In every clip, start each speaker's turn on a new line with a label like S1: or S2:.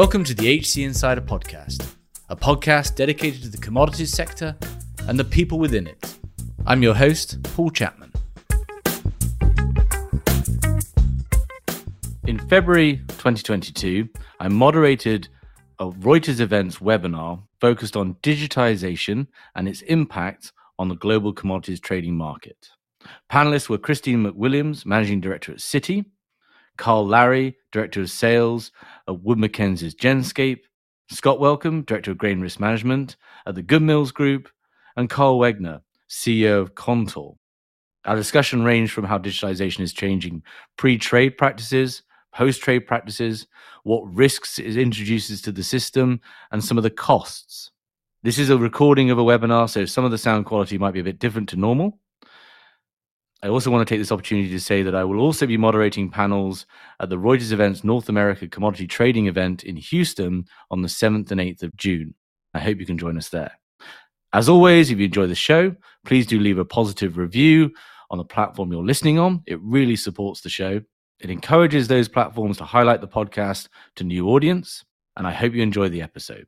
S1: Welcome to the HC Insider Podcast, a podcast dedicated to the commodities sector and the people within it. I'm your host, Paul Chapman. In February 2022, I moderated a Reuters Events webinar focused on digitization and its impact on the global commodities trading market. Panelists were Christine McWilliams, Managing Director at Citi, Carl Larry, Director of Sales at Wood Mackenzie's Genscape, Scott Wellcome, Director of Grain Risk Management at the GoodMills Group, and Carl Wegner, CEO of Contour. Our discussion ranged from how digitalization is changing pre trade practices, post trade practices, what risks it introduces to the system, and some of the costs. This is a recording of a webinar, so some of the sound quality might be a bit different to normal. I also want to take this opportunity to say that I will also be moderating panels at the Reuters Events North America Commodity Trading event in Houston on the 7th and 8th of June. I hope you can join us there. As always, if you enjoy the show, please do leave a positive review on the platform you're listening on. It really supports the show. It encourages those platforms to highlight the podcast to new audience, and I hope you enjoy the episode.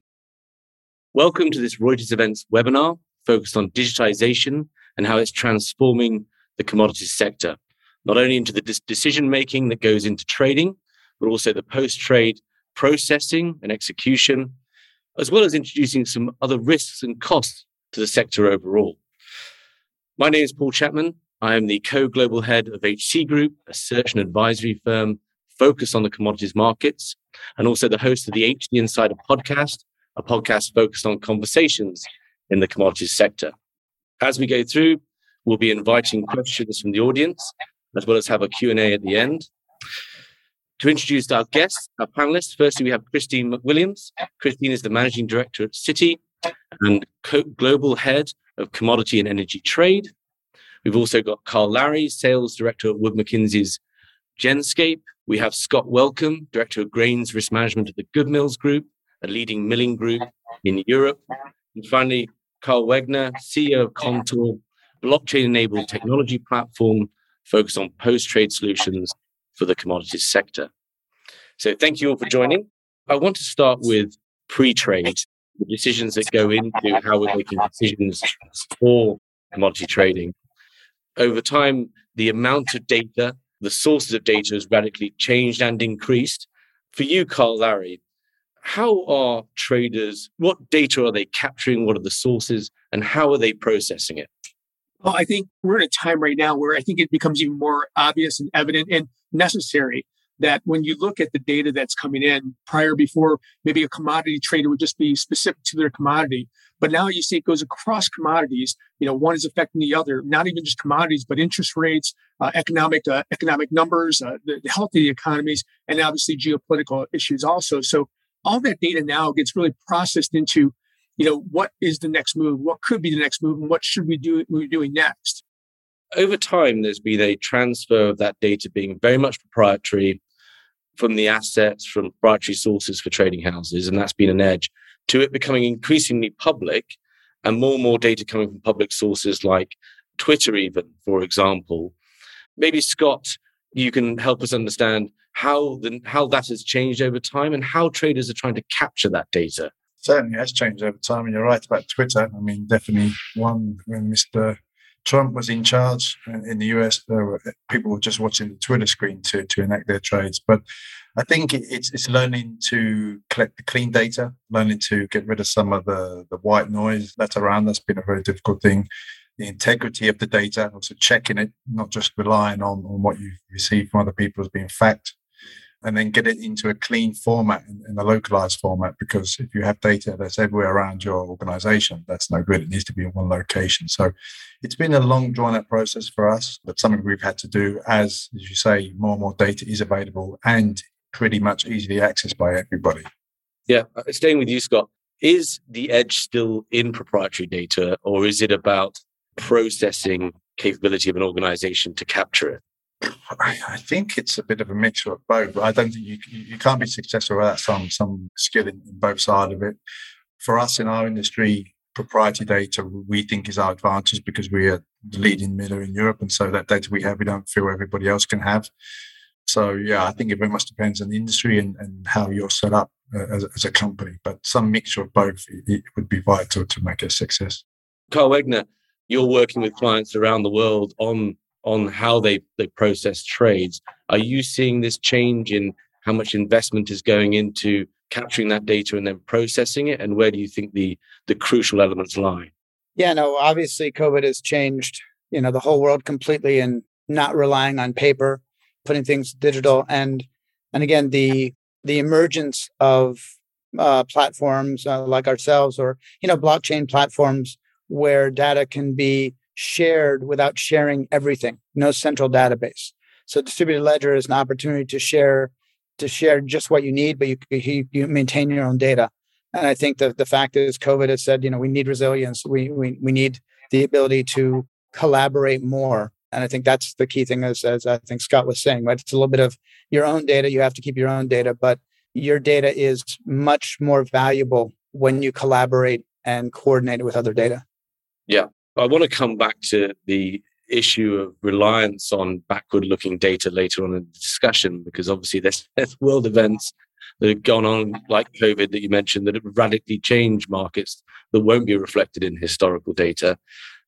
S1: Welcome to this Reuters Events webinar focused on digitization and how it's transforming the commodities sector, not only into the decision making that goes into trading, but also the post trade processing and execution, as well as introducing some other risks and costs to the sector overall. My name is Paul Chapman. I am the co global head of HC Group, a search and advisory firm focused on the commodities markets, and also the host of the HC Insider podcast, a podcast focused on conversations in the commodities sector. As we go through, We'll be inviting questions from the audience, as well as have a Q&A at the end. To introduce our guests, our panelists, firstly, we have Christine McWilliams. Christine is the Managing Director at Citi and Co- Global Head of Commodity and Energy Trade. We've also got Carl Larry, Sales Director at Wood Mackenzie's Genscape. We have Scott Wellcome, Director of Grains Risk Management at the Good Mills Group, a leading milling group in Europe. And finally, Carl Wegner, CEO of Contour, blockchain enabled technology platform focused on post trade solutions for the commodities sector. So, thank you all for joining. I want to start with pre trade, the decisions that go into how we're making decisions for commodity trading. Over time, the amount of data, the sources of data has radically changed and increased. For you, Carl Larry, how are traders, what data are they capturing? What are the sources and how are they processing it?
S2: Well, I think we're in a time right now where I think it becomes even more obvious and evident and necessary that when you look at the data that's coming in prior before maybe a commodity trader would just be specific to their commodity. But now you see it goes across commodities you know one is affecting the other not even just commodities but interest rates uh, economic uh, economic numbers uh, the, the health of the economies and obviously geopolitical issues also. So all that data now gets really processed into you know, what is the next move? What could be the next move? And what should we do We're doing next?
S1: Over time, there's been a transfer of that data being very much proprietary from the assets from proprietary sources for trading houses, and that's been an edge to it becoming increasingly public and more and more data coming from public sources like Twitter, even, for example. Maybe Scott, you can help us understand how the, how that has changed over time and how traders are trying to capture that data
S3: certainly has changed over time. And you're right about Twitter. I mean, definitely one when Mr. Trump was in charge in the US, there were people were just watching the Twitter screen to, to enact their trades. But I think it's it's learning to collect the clean data, learning to get rid of some of the, the white noise that's around. That's been a very difficult thing. The integrity of the data, also checking it, not just relying on, on what you receive from other people as being fact and then get it into a clean format in, a localized format because if you have data that's everywhere around your organization that's no good. It needs to be in one location. So it's been a long drawn out process for us but something we've had to do as as you say more and more data is available and pretty much easily accessed by everybody.
S1: Yeah uh, staying with you scott is the edge still in proprietary data or is it about processing capability of an organization to capture it
S3: I think it's a bit of a mixture of both. I don't think you you can't be successful without some some skill in, in both sides of it. For us in our industry, proprietary data we think is our advantage because we are the leading miller in Europe, and so that data we have, we don't feel everybody else can have. So yeah, I think it very much depends on the industry and, and how you're set up uh, as, as, a company. But some mixture of both it, it would be vital to make a success.
S1: Carl Wegner, you're working with clients around the world on on how they, they process trades. Are you seeing this change in how much investment is going into capturing that data and then processing it? And where do you think the the crucial elements lie?
S4: Yeah, no, obviously COVID has changed, you know, the whole world completely and not relying on paper, putting things digital and and again the the emergence of uh, platforms uh, like ourselves or you know blockchain platforms where data can be shared without sharing everything no central database so distributed ledger is an opportunity to share to share just what you need but you you, you maintain your own data and i think that the fact is covid has said you know we need resilience we we, we need the ability to collaborate more and I think that's the key thing, as, as I think Scott was saying, right? It's a little bit of your own data. You have to keep your own data, but your data is much more valuable when you collaborate and coordinate it with other data.
S1: Yeah. I want to come back to the issue of reliance on backward looking data later on in the discussion, because obviously there's, there's world events that have gone on, like COVID that you mentioned, that have radically changed markets that won't be reflected in historical data.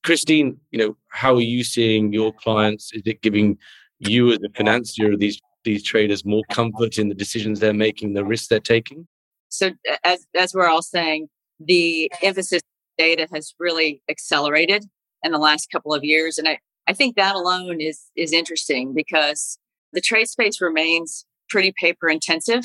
S1: Christine, you know, how are you seeing your clients? Is it giving you as a financier of these these traders more comfort in the decisions they're making, the risks they're taking?
S5: So as as we're all saying, the emphasis data has really accelerated in the last couple of years. And I, I think that alone is is interesting because the trade space remains pretty paper intensive.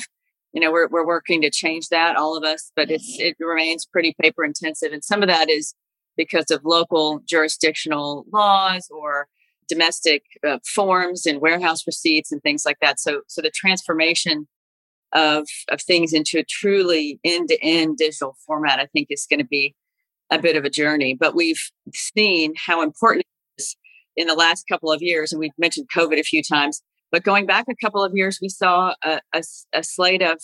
S5: You know, we're we're working to change that, all of us, but it's it remains pretty paper intensive. And some of that is because of local jurisdictional laws or domestic uh, forms and warehouse receipts and things like that. So, so the transformation of of things into a truly end to end digital format, I think, is going to be a bit of a journey. But we've seen how important it is in the last couple of years, and we've mentioned COVID a few times. But going back a couple of years, we saw a, a, a slate of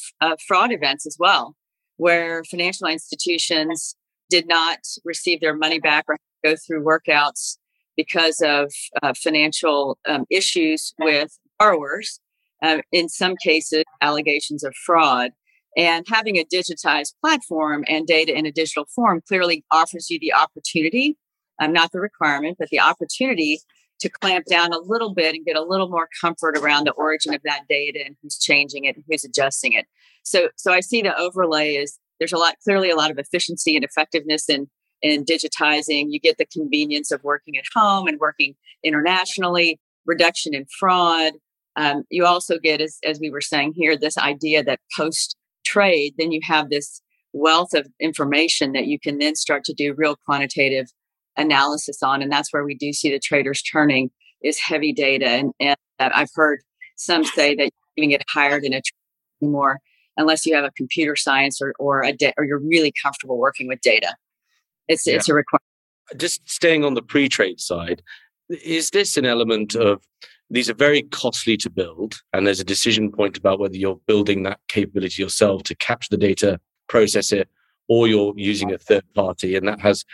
S5: fraud events as well, where financial institutions did not receive their money back or go through workouts because of uh, financial um, issues with borrowers. Uh, in some cases, allegations of fraud. And having a digitized platform and data in a digital form clearly offers you the opportunity, um, not the requirement, but the opportunity to clamp down a little bit and get a little more comfort around the origin of that data and who's changing it and who's adjusting it. So, so I see the overlay is there's a lot clearly a lot of efficiency and effectiveness in in digitizing you get the convenience of working at home and working internationally reduction in fraud um, you also get as, as we were saying here this idea that post trade then you have this wealth of information that you can then start to do real quantitative analysis on and that's where we do see the traders turning is heavy data and, and i've heard some say that you even get hired in a more unless you have a computer science or or a da- or you're really comfortable working with data. It's yeah. it's a requirement.
S1: Just staying on the pre-trade side, is this an element of these are very costly to build, and there's a decision point about whether you're building that capability yourself to capture the data, process it, or you're using a third party, and that has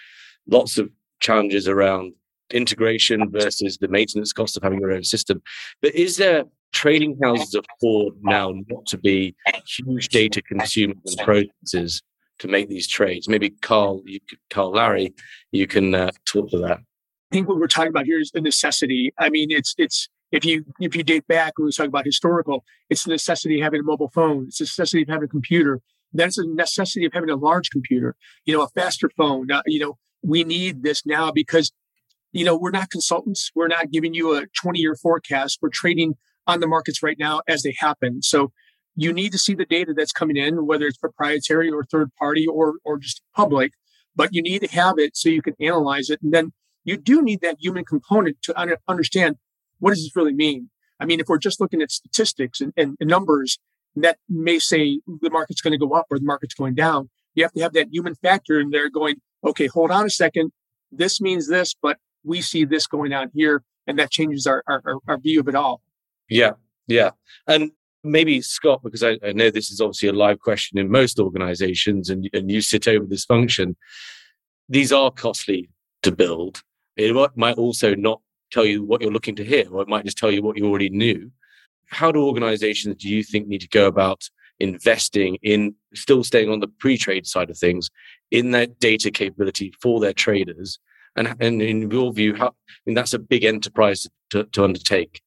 S1: lots of challenges around integration versus the maintenance cost of having your own system. But is there trading houses afford now not to be huge data consumers and processes to make these trades. Maybe Carl, you, Carl Larry, you can uh, talk to that.
S2: I think what we're talking about here is a necessity. I mean, it's it's if you if you date back when we talk about historical, it's the necessity of having a mobile phone. It's the necessity of having a computer. That's a necessity of having a large computer. You know, a faster phone. Uh, you know, we need this now because you know we're not consultants. We're not giving you a 20 year forecast. We're trading on the markets right now as they happen. So you need to see the data that's coming in, whether it's proprietary or third party or, or just public, but you need to have it so you can analyze it. And then you do need that human component to un- understand what does this really mean? I mean, if we're just looking at statistics and, and, and numbers, that may say the market's going to go up or the market's going down. You have to have that human factor in there going, okay, hold on a second. This means this, but we see this going on here. And that changes our, our, our view of it all.
S1: Yeah, yeah. And maybe Scott, because I, I, know this is obviously a live question in most organizations and, and you sit over this function, these are costly to build. It might also not tell you what you're looking to hear, or it might just tell you what you already knew. How do organizations, do you think, need to go about investing in still staying on the pre-trade side of things in that data capability for their traders and, and in your view how i mean that's a big enterprise to, to undertake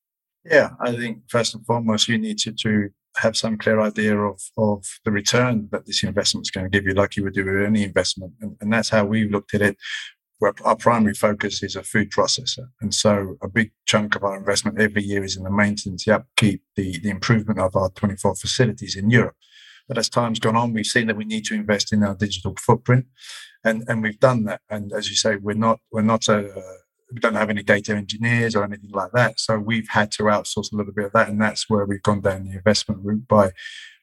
S3: yeah i think first and foremost you need to, to have some clear idea of, of the return that this investment is going to give you, like you would do with any investment. And, and that's how we've looked at it. Our primary focus is a food processor. And so a big chunk of our investment every year is in the maintenance, the upkeep, the, the improvement of our 24 facilities in Europe. But as time's gone on, we've seen that we need to invest in our digital footprint. And, and we've done that. And as you say, we're not, we're not a, uh, we don't have any data engineers or anything like that. So we've had to outsource a little bit of that, and that's where we've gone down the investment route by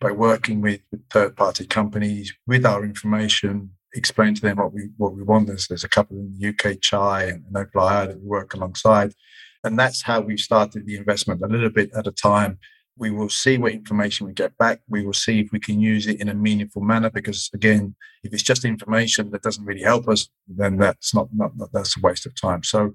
S3: by working with third party companies with our information, explain to them what we what we want. There's there's a couple in the UK, Chai and, and OpenAI that we work alongside, and that's how we've started the investment a little bit at a time we will see what information we get back. We will see if we can use it in a meaningful manner. Because again, if it's just information that doesn't really help us, then that's not, not, not that's a waste of time. So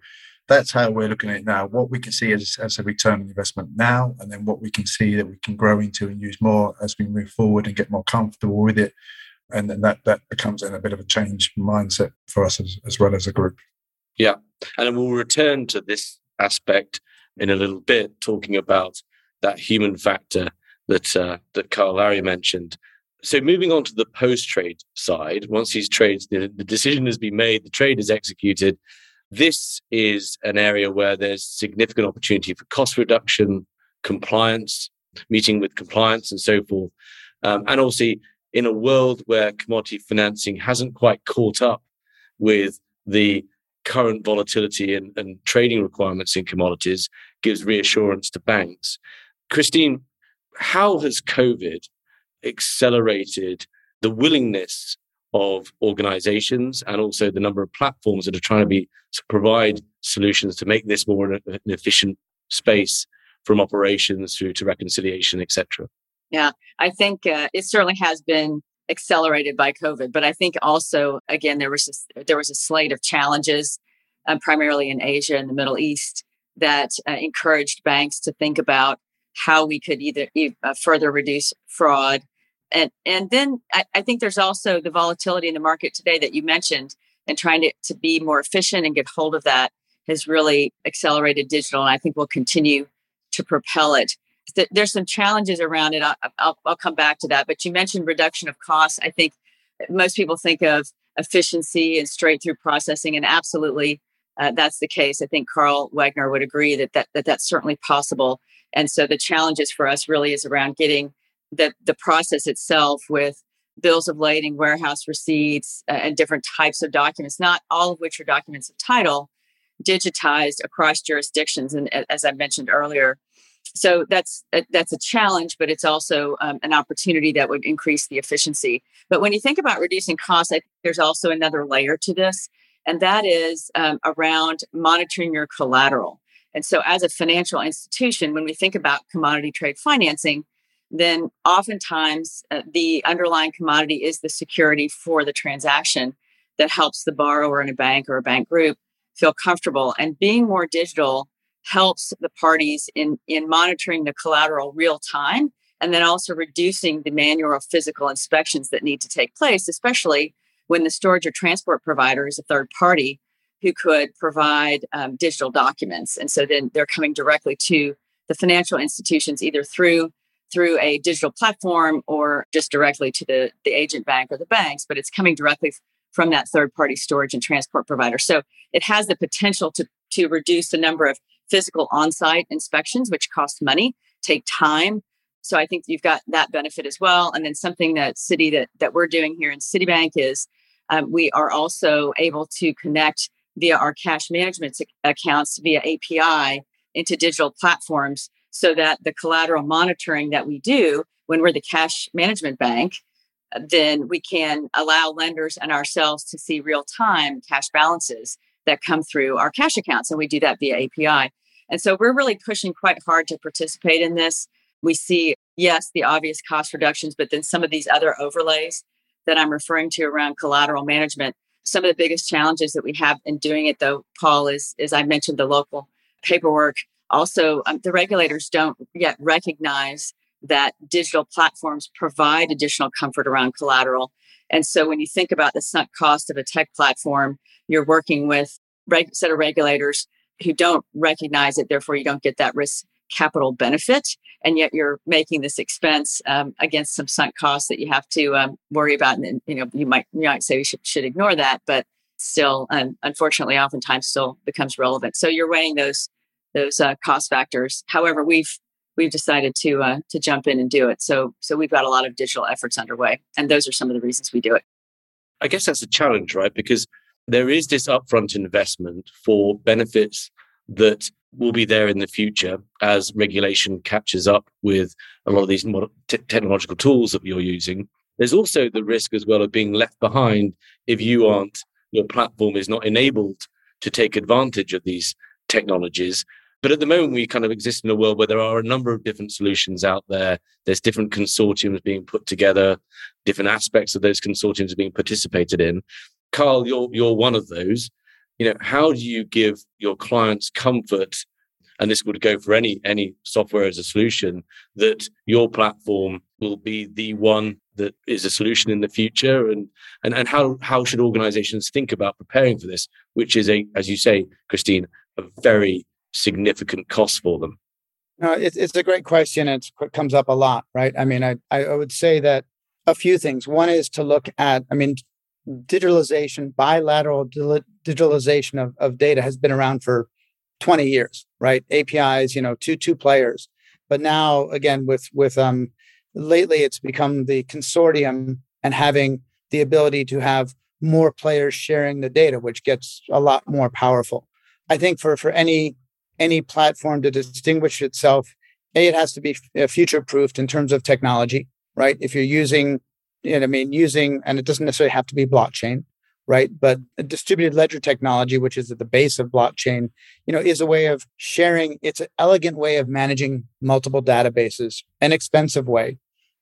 S3: that's how we're looking at it now. What we can see as, as a return on investment now, and then what we can see that we can grow into and use more as we move forward and get more comfortable with it. And then that that becomes then a bit of a change mindset for us as, as well as a group.
S1: Yeah. And we'll return to this aspect in a little bit, talking about that human factor that uh, that Carl Larry mentioned. So moving on to the post trade side, once these trades, the, the decision has been made, the trade is executed. This is an area where there's significant opportunity for cost reduction, compliance, meeting with compliance, and so forth. Um, and also in a world where commodity financing hasn't quite caught up with the current volatility and, and trading requirements in commodities, gives reassurance to banks. Christine, how has COVID accelerated the willingness of organizations and also the number of platforms that are trying to be to provide solutions to make this more an, efficient space from operations through to reconciliation, etc.
S5: Yeah, I think uh, it certainly has been accelerated by COVID, but I think also again there was a, there was a slate of challenges, uh, primarily in Asia and the Middle East, that uh, encouraged banks to think about how we could either uh, further reduce fraud. And, and then I, I, think there's also the volatility in the market today that you mentioned and trying to, to be more efficient and get hold of that has really accelerated digital. And I think will continue to propel it. There's some challenges around it. I'll, I'll, I'll come back to that. But you mentioned reduction of costs. I think most people think of efficiency and straight through processing, and absolutely uh, that's the case. I think Carl Wegner would agree that, that, that that's certainly possible. And so the challenges for us really is around getting the, the process itself with bills of lading, warehouse receipts, uh, and different types of documents, not all of which are documents of title, digitized across jurisdictions. And as I mentioned earlier, so that's that's a challenge, but it's also um, an opportunity that would increase the efficiency. But when you think about reducing costs, I think there's also another layer to this, and that is um, around monitoring your collateral. And so, as a financial institution, when we think about commodity trade financing, then oftentimes uh, the underlying commodity is the security for the transaction that helps the borrower in a bank or a bank group feel comfortable. And being more digital helps the parties in, in monitoring the collateral real time and then also reducing the manual physical inspections that need to take place, especially when the storage or transport provider is a third party who could provide um, digital documents. And so then they're coming directly to the financial institutions either through through a digital platform or just directly to the, the agent bank or the banks, but it's coming directly from that third party storage and transport provider. So it has the potential to, to reduce the number of physical on site inspections, which cost money, take time. So I think you've got that benefit as well. And then something that Citi that, that we're doing here in Citibank is um, we are also able to connect via our cash management accounts via API into digital platforms so that the collateral monitoring that we do when we're the cash management bank, then we can allow lenders and ourselves to see real time cash balances that come through our cash accounts. And we do that via API. And so we're really pushing quite hard to participate in this. We see, yes, the obvious cost reductions, but then some of these other overlays that I'm referring to around collateral management some of the biggest challenges that we have in doing it, though, Paul, is, is I mentioned the local paperwork. Also, um, the regulators don't yet recognize that digital platforms provide additional comfort around collateral. And so when you think about the sunk cost of a tech platform, you're working with a set of regulators who don't recognize it. Therefore, you don't get that risk capital benefit. And yet you're making this expense um, against some sunk costs that you have to um, worry about. And, you know, you might, you might say we should, should ignore that, but still, um, unfortunately, oftentimes still becomes relevant. So you're weighing those those uh, cost factors. However, we've we've decided to uh, to jump in and do it. So so we've got a lot of digital efforts underway, and those are some of the reasons we do it.
S1: I guess that's a challenge, right? Because there is this upfront investment for benefits that will be there in the future as regulation catches up with a lot of these t- technological tools that you're using. There's also the risk as well of being left behind if you aren't, your platform is not enabled to take advantage of these technologies. But at the moment, we kind of exist in a world where there are a number of different solutions out there. There's different consortiums being put together, different aspects of those consortiums are being participated in. Carl, you're you're one of those. You know, how do you give your clients comfort? And this would go for any any software as a solution that your platform will be the one that is a solution in the future and and, and how how should organizations think about preparing for this which is a as you say christine a very significant cost for them?
S4: No, it's, it's a great question. It comes up a lot, right? I mean, I, I would say that a few things. One is to look at, I mean, digitalization, bilateral digitalization of, of data has been around for 20 years, right? APIs, you know, two two players. But now again with with um lately it's become the consortium and having the ability to have more players sharing the data, which gets a lot more powerful. I think for for any any platform to distinguish itself, a it has to be uh, future proofed in terms of technology, right? If you're using, you know, I mean, using, and it doesn't necessarily have to be blockchain, right? But distributed ledger technology, which is at the base of blockchain, you know, is a way of sharing. It's an elegant way of managing multiple databases, an expensive way,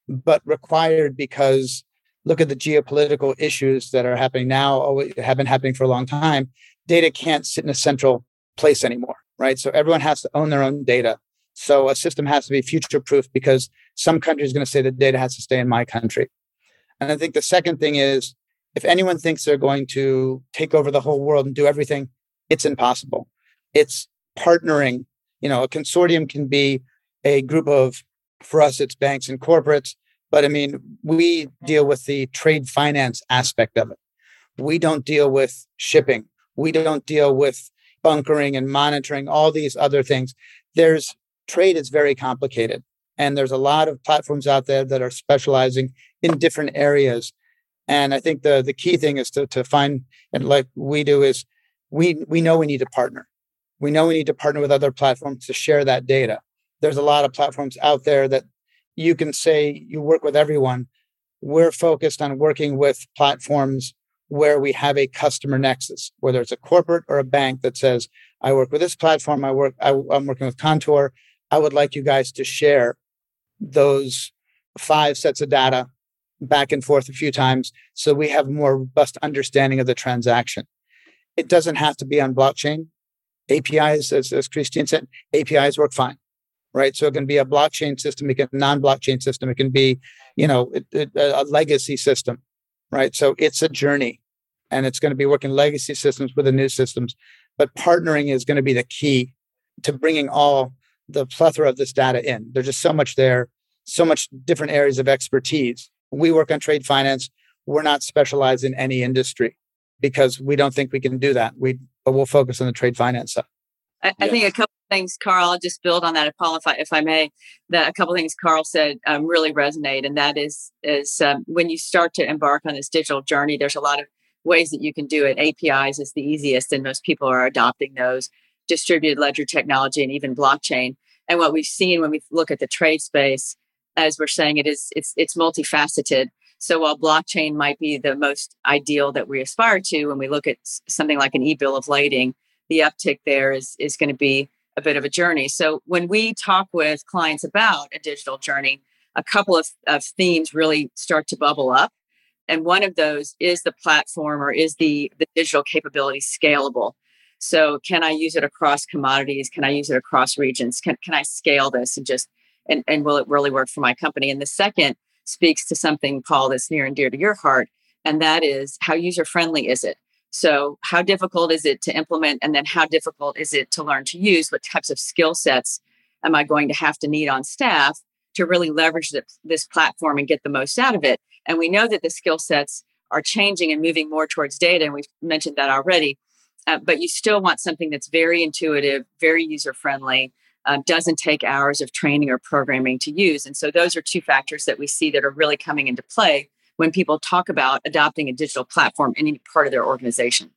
S4: but required because look at the geopolitical issues that are happening now, have been happening for a long time data can't sit in a central place anymore, right? So everyone has to own their own data. So a system has to be future proof because some country is going to say the data has to stay in my country. And I think the second thing is if anyone thinks they're going to take over the whole world and do everything, it's impossible. It's partnering. You know, a consortium can be a group of, for us, it's banks and corporates. But I mean, we deal with the trade finance aspect of it. We don't deal with shipping we don't deal with bunkering and monitoring all these other things there's trade is very complicated. And there's a lot of platforms out there that are specializing in different areas. And i think the the key thing is to to find and like we do is we we know we need to partner. We know we need to partner with other platforms to share that data. There's a lot of platforms out there that you can say you work with everyone. We're focused on working with platforms where we have a customer nexus, whether it's a corporate or a bank that says, I work with this platform, I work, I, I'm working with Contour. I would like you guys to share those five sets of data back and forth a few times so we have more robust understanding of the transaction. It doesn't have to be on blockchain. APIs, as, as Christine said, APIs work fine, right? So it can be a blockchain system, it can be a non-blockchain system, it can be, you know, a legacy system right? So it's a journey and it's going to be working legacy systems with the new systems. But partnering is going to be the key to bringing all the plethora of this data in. There's just so much there, so much different areas of expertise. We work on trade finance. We're not specialized in any industry because we don't think we can do that. We but we'll focus on the trade finance side.
S5: I, I think a couple things, Carl. I'll just build on that, Paul, if I, if I may. That a couple things Carl said um, really resonate, and that is is um, when you start to embark on this digital journey. There's a lot of ways that you can do it. APIs is the easiest, and most people are adopting those. Distributed ledger technology and even blockchain. And what we've seen when we look at the trade space, as we're saying, it is it's it's multifaceted. So while blockchain might be the most ideal that we aspire to, when we look at something like an e-bill of lading, the uptick there is is going to be a bit of a journey. So when we talk with clients about a digital journey, a couple of, of themes really start to bubble up. And one of those is the platform or is the, the digital capability scalable? So can I use it across commodities? Can I use it across regions? Can, can I scale this and just and, and will it really work for my company? And the second speaks to something, Paul, that's near and dear to your heart, and that is how user friendly is it? So, how difficult is it to implement? And then, how difficult is it to learn to use? What types of skill sets am I going to have to need on staff to really leverage this, platform and get the most out of it? And we know that the skill sets are changing and moving more towards data, and we've mentioned that already. Uh, but you still want something that's very intuitive, very user friendly, um, doesn't take hours of training or programming to use. And so those are two factors that we see that are really coming into play when people talk about adopting a digital platform in any part of their organization.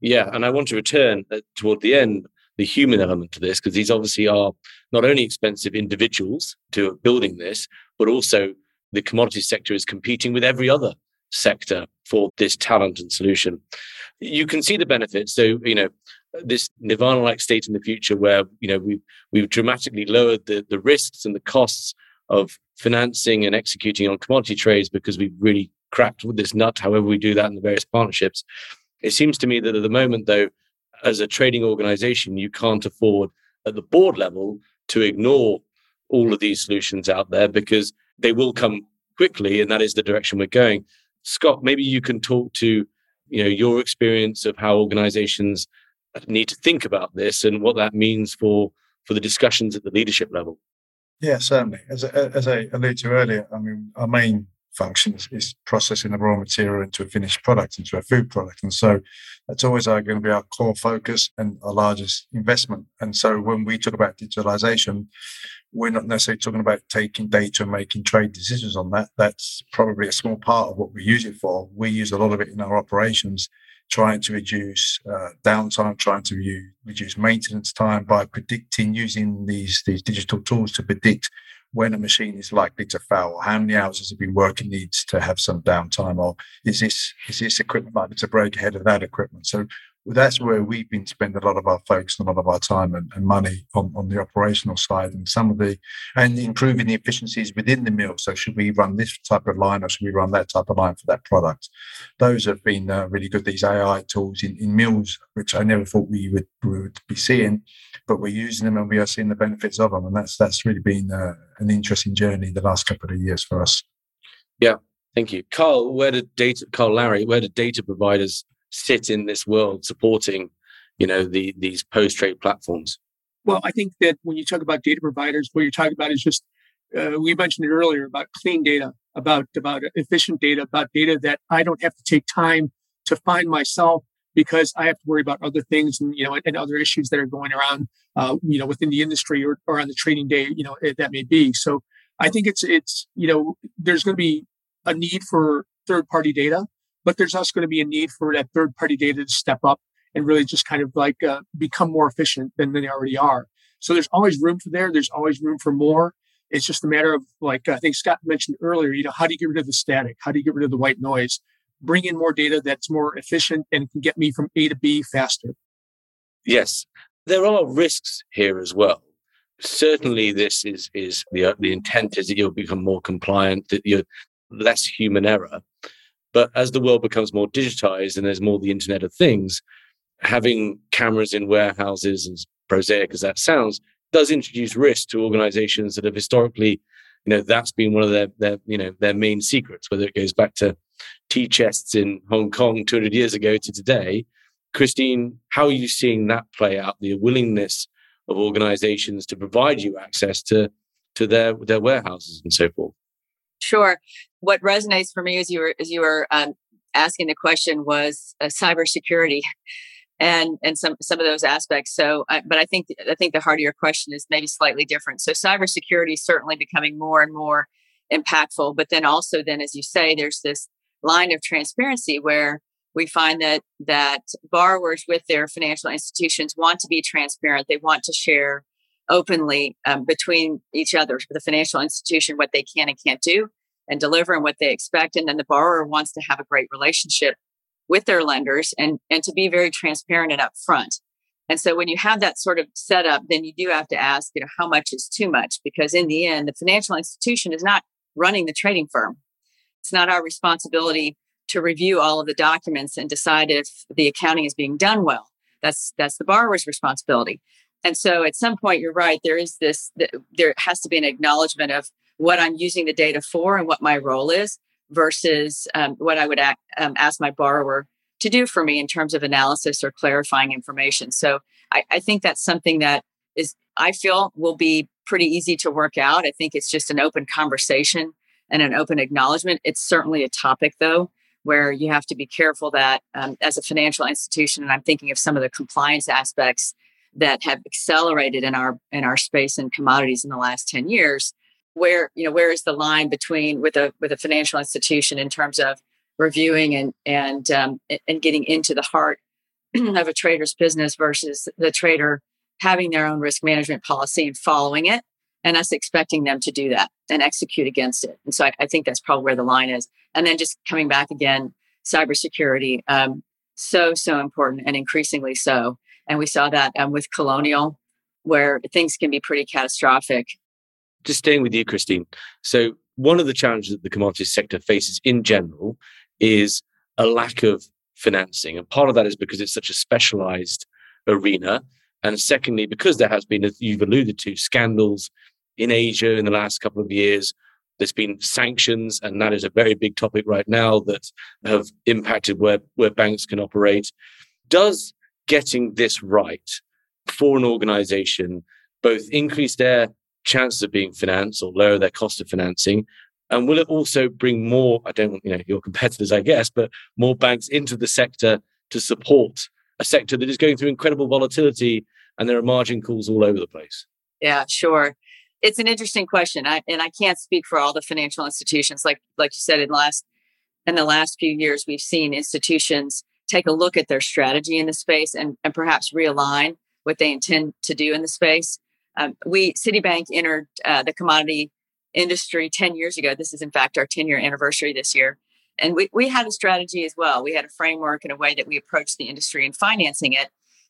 S1: Yeah, and I want to return uh, toward the end the human element to this because these obviously are not only expensive individuals to building this, but also the commodity sector is competing with every other sector for this talent and solution. You can see the benefits. So, you know, this nirvana-like state in the future where, you know, we've, we've dramatically lowered the, the risks and the costs of financing and executing on commodity trades because we've really cracked with this nut, however we do that in the various partnerships. It seems to me that at the moment, though, as a trading organization, you can't afford at the board level to ignore all of these solutions out there because they will come quickly and that is the direction we're going. Scott, maybe you can talk to you know your experience of how organizations need to think about this and what that means for for the discussions at the leadership level.
S3: Yeah, certainly. As, as I alluded to earlier, I mean, our main function is, is processing the raw material into a finished product, into a food product. And so that's always going to be our core focus and our largest investment. And so when we talk about digitalization, we're not necessarily talking about taking data and making trade decisions on that. That's probably a small part of what we use it for. We use a lot of it in our operations trying to reduce uh, downtime, trying to re- reduce maintenance time by predicting using these these digital tools to predict when a machine is likely to fail, how many hours has it been working needs to have some downtime, or is this is this equipment likely to break ahead of that equipment? So that's where we've been spending a lot of our focus and a lot of our time and, and, money on, on the operational side and some of the and improving the efficiencies within the mill. So should we run this type of line or should we run that type of line for that product? Those have been uh, really good. These AI tools in, in mills, which I never thought we would, we would be seeing, but we're using them and we are seeing the benefits of them. And that's that's really been uh, an interesting journey the last couple of years for us.
S1: Yeah, thank you, Carl. Where did data, Carl Larry? Where did data providers sit in this world supporting, you know, the these post trade platforms?
S2: Well, I think that when you talk about data providers, what you're talking about is just uh, we mentioned it earlier about clean data, about about efficient data, about data that I don't have to take time to find myself because I have to worry about other things and you know and other issues that are going around, uh, you know, within the industry or, or on the trading day, you know, that may be. So I think it's it's you know there's going to be a need for third party data but there's also going to be a need for that third party data to step up and really just kind of like uh, become more efficient than they already are. So there's always room for there. There's always room for more. It's just a matter of like I think Scott mentioned earlier. You know, how do you get rid of the static? How do you get rid of the white noise? Bring in more data that's more efficient and can get me from A to B faster.
S1: Yes, there are risks here as well. Certainly, this is is the the intent is that you'll become more compliant, that you're less human error. But as the world becomes more digitized and there's more the Internet of Things, having cameras in warehouses, as prosaic as that sounds, does introduce risk to organizations that have historically, you know, that's been one of their, their you know, their main secrets, whether it goes back to tea chests in Hong Kong 200 years ago to today. Christine, how are you seeing that play out? The willingness of organizations to provide you access to, to their, their warehouses and so forth?
S5: Sure. What resonates for me as you were as you were um, asking the question was uh, cybersecurity, and and some some of those aspects. So, uh, but I think I think the heart of your question is maybe slightly different. So, cybersecurity is certainly becoming more and more impactful. But then also, then as you say, there's this line of transparency where we find that that borrowers with their financial institutions want to be transparent. They want to share openly um, between each other, the financial institution, what they can and can't do and deliver and what they expect. And then the borrower wants to have a great relationship with their lenders and, and to be very transparent and upfront. And so when you have that sort of setup, then you do have to ask, you know, how much is too much? Because in the end, the financial institution is not running the trading firm. It's not our responsibility to review all of the documents and decide if the accounting is being done well. That's that's the borrower's responsibility. And so at some point, you're right, there is this, there has to be an acknowledgement of what I'm using the data for and what my role is versus um, what I would um, ask my borrower to do for me in terms of analysis or clarifying information. So I, I think that's something that is, I feel, will be pretty easy to work out. I think it's just an open conversation and an open acknowledgement. It's certainly a topic, though, where you have to be careful that um, as a financial institution, and I'm thinking of some of the compliance aspects that have accelerated in our in our space and commodities in the last 10 years where you know where is the line between with a with a financial institution in terms of reviewing and and um, and getting into the heart of a trader's business versus the trader having their own risk management policy and following it and us expecting them to do that and execute against it. And so i, I think that's probably where the line is. And then just coming back again cybersecurity um, so so important and increasingly so and we saw that um, with Colonial, where things can be pretty catastrophic.
S1: Just staying with you, Christine. So, one of the challenges that the commodities sector faces in general is a lack of financing. And part of that is because it's such a specialized arena. And secondly, because there has been, as you've alluded to, scandals in Asia in the last couple of years. There's been sanctions, and that is a very big topic right now that have impacted where, where banks can operate. Does getting this right for an organization both increase their chances of being financed or lower their cost of financing? And will it also bring more, I don't want, you know, your competitors, I guess, but more banks into the sector to support a sector that is going through incredible volatility and there are margin calls all over the place?
S5: Yeah, sure. It's an interesting question. I, and I can't speak for all the financial institutions. Like, like you said, in last, in the last few years, we've seen institutions take a look at their strategy in the space and, and perhaps realign what they intend to do in the space. Um, we Citibank entered uh, the commodity industry 10 years ago. This is in fact our 10 year anniversary this year. And we, we had a strategy as well. We had a framework and a way that we approached the industry and financing it.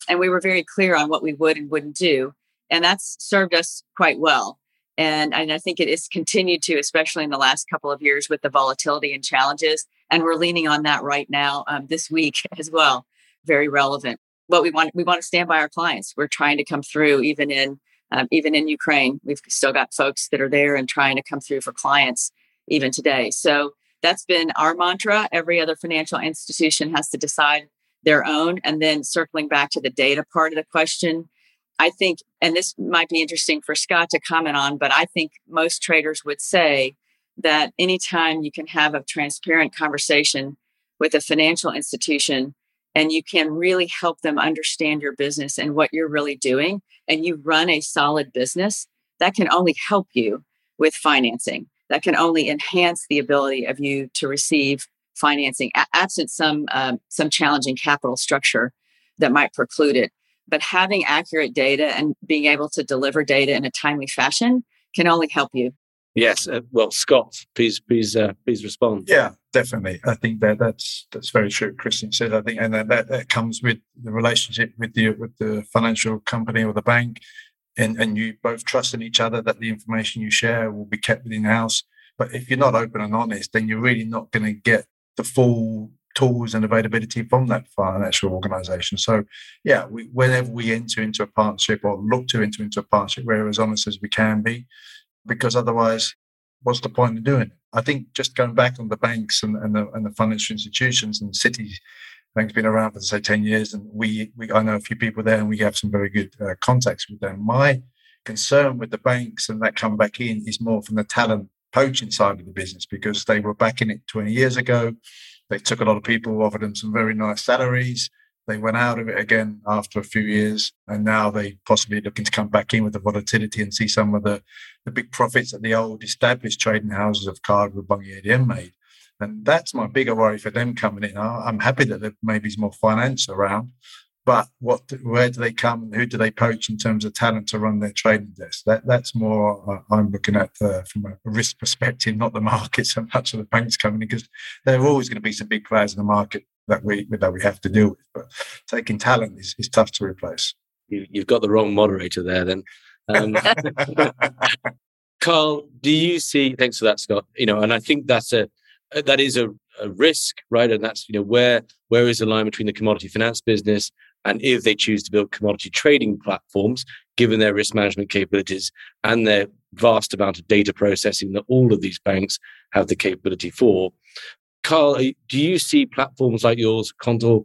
S5: And we were very clear on what we would and wouldn't do. And that's served us quite well. And, and I think it has continued to, especially in the last couple of years with the volatility and challenges and we're leaning on that right now um, this week as well. Very relevant. What we want, we want to stand by our clients. We're trying to come through, even in um, even in Ukraine. We've still got folks that are there and trying to come through for clients even today. So that's been our mantra. Every other financial institution has to decide their own. And then circling back to the data part of the question, I think, and this might be interesting for Scott to comment on, but I think most traders would say that anytime you can have a transparent conversation with a financial institution and you can really help them understand your business and what you're really doing, and you run a solid business, that can only help you with financing. That can only enhance the ability of you to receive financing, absent some um, some challenging capital structure that might preclude it. But having accurate data and being able to deliver data in a timely fashion can only help you
S1: Yes, uh, well, Scott, please, please, uh, please respond.
S3: Yeah, definitely. I think that that's that's very true. Christian said. I think, and that, that, that comes with the relationship with the with the financial company or the bank, and and you both trust in each other that the information you share will be kept within house. But if you're not open and honest, then you're really not going to get the full tools and availability from that financial organization. So, yeah, we, whenever we enter into a partnership or look to enter into a partnership, we're as honest as we can be because otherwise, what's the point of doing it? I think just going back on the banks and, and, the, and the financial institutions and Citi's, bank's been around for say 10 years and we, we I know a few people there and we have some very good uh, contacts with them. My concern with the banks and that come back in is more from the talent poaching side of the business because they were back in it 20 years ago. They took a lot of people, offered them some very nice salaries. They went out of it again after a few years, and now they possibly looking to come back in with the volatility and see some of the, the big profits that the old established trading houses of Cargill, Bunge, ADM made. And that's my bigger worry for them coming in. I'm happy that there maybe is more finance around, but what, where do they come and who do they poach in terms of talent to run their trading desk? That that's more uh, I'm looking at uh, from a risk perspective, not the market so much of the banks coming in because there are always going to be some big players in the market that we that we have to deal with. But taking talent is, is tough to replace.
S1: You, have got the wrong moderator there, then. Um, Carl, do you see? Thanks for that, Scott. You know, and I think that's a that is a, a risk, right? And that's you know where where is the line between the commodity finance business And if they choose to build commodity trading platforms, given their risk management capabilities and their vast amount of data processing that all of these banks have the capability for, Carl, do you see platforms like yours, Contour?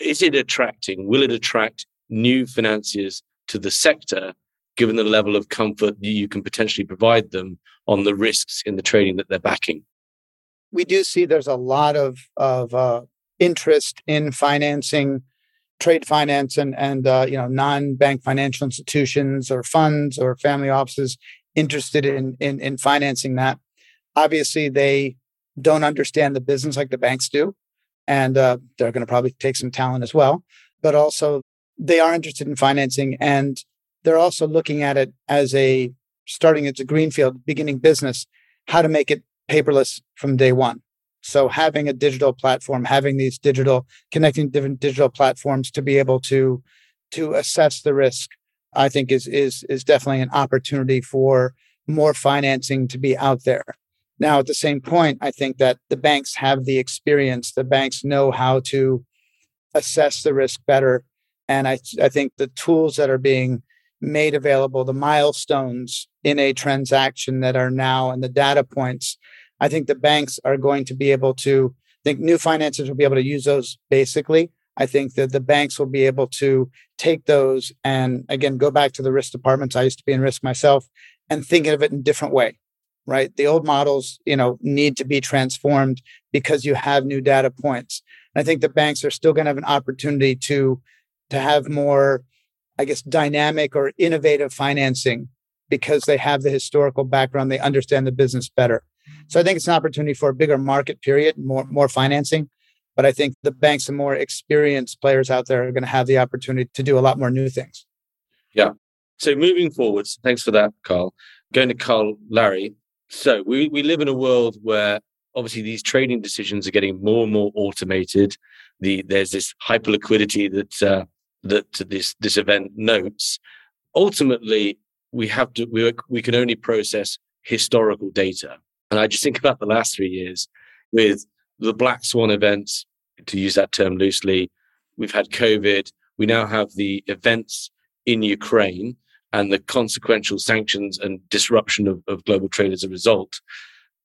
S1: Is it attracting? Will it attract new financiers to the sector, given the level of comfort you can potentially provide them on the risks in the trading that they're backing?
S4: We do see there's a lot of of uh, interest in financing trade finance and and uh, you know non-bank financial institutions or funds or family offices interested in in, in financing that. Obviously, they don't understand the business like the banks do. And uh, they're going to probably take some talent as well. But also, they are interested in financing and they're also looking at it as a starting as a greenfield beginning business, how to make it paperless from day one. So having a digital platform, having these digital connecting different digital platforms to be able to to assess the risk, I think is is is definitely an opportunity for more financing to be out there. Now, at the same point, I think that the banks have the experience, the banks know how to assess the risk better. And I, I think the tools that are being made available, the milestones in a transaction that are now and the data points, I think the banks are going to be able to, I think new financiers will be able to use those basically. I think that the banks will be able to take those and again go back to the risk departments. I used to be in risk myself and think of it in a different way right? The old models, you know, need to be transformed because you have new data points. And I think the banks are still going to have an opportunity to to have more, I guess, dynamic or innovative financing because they have the historical background, they understand the business better. So I think it's an opportunity for a bigger market period, more more financing. But I think the banks and more experienced players out there are going to have the opportunity to do a lot more new things.
S1: Yeah. So moving forwards, thanks for that, Carl. Going to Carl Larry, so we, we live in a world where obviously these trading decisions are getting more and more automated. The there's this hyper liquidity that uh, that this this event notes. Ultimately, we have to we we can only process historical data, and I just think about the last three years with the black swan events, to use that term loosely. We've had COVID. We now have the events in Ukraine and the consequential sanctions and disruption of, of global trade as a result.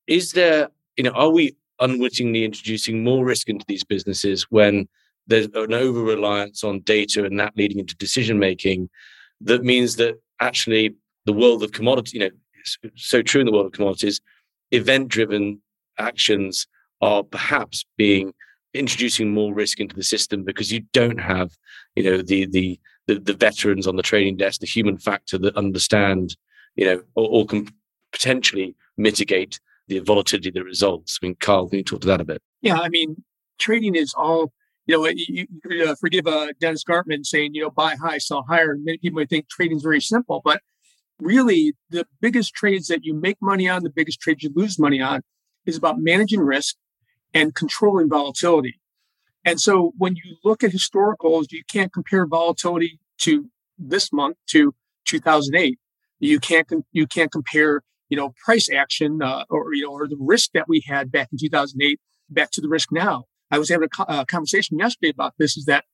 S1: Is there, you know, are we unwittingly introducing more risk into these businesses when there's an over reliance on data and that leading into decision making that means that actually the world of commodities, you know, so true in the world of commodities, event driven actions are perhaps being introducing more risk into the system because you don't have, you know, the the the, the veterans on the trading desk, the human factor that understand, you know, or, or can potentially mitigate the volatility of the results. I mean, Carl, can you talk to that a bit?
S2: Yeah, I mean, trading is all, you know, you, you uh, forgive uh, Dennis Gartman saying, you know, buy high, sell higher. And many people might think trading is very simple, but really the biggest trades that you make money on, the biggest trades you lose money on is about managing risk and controlling volatility. And so when you look at historicals, you can't compare volatility to this month to 2008. You can't you can't compare you know price action uh, or you know or the risk that we had back in 2008 back to the risk now. I was having a, co- a conversation yesterday about this. Is that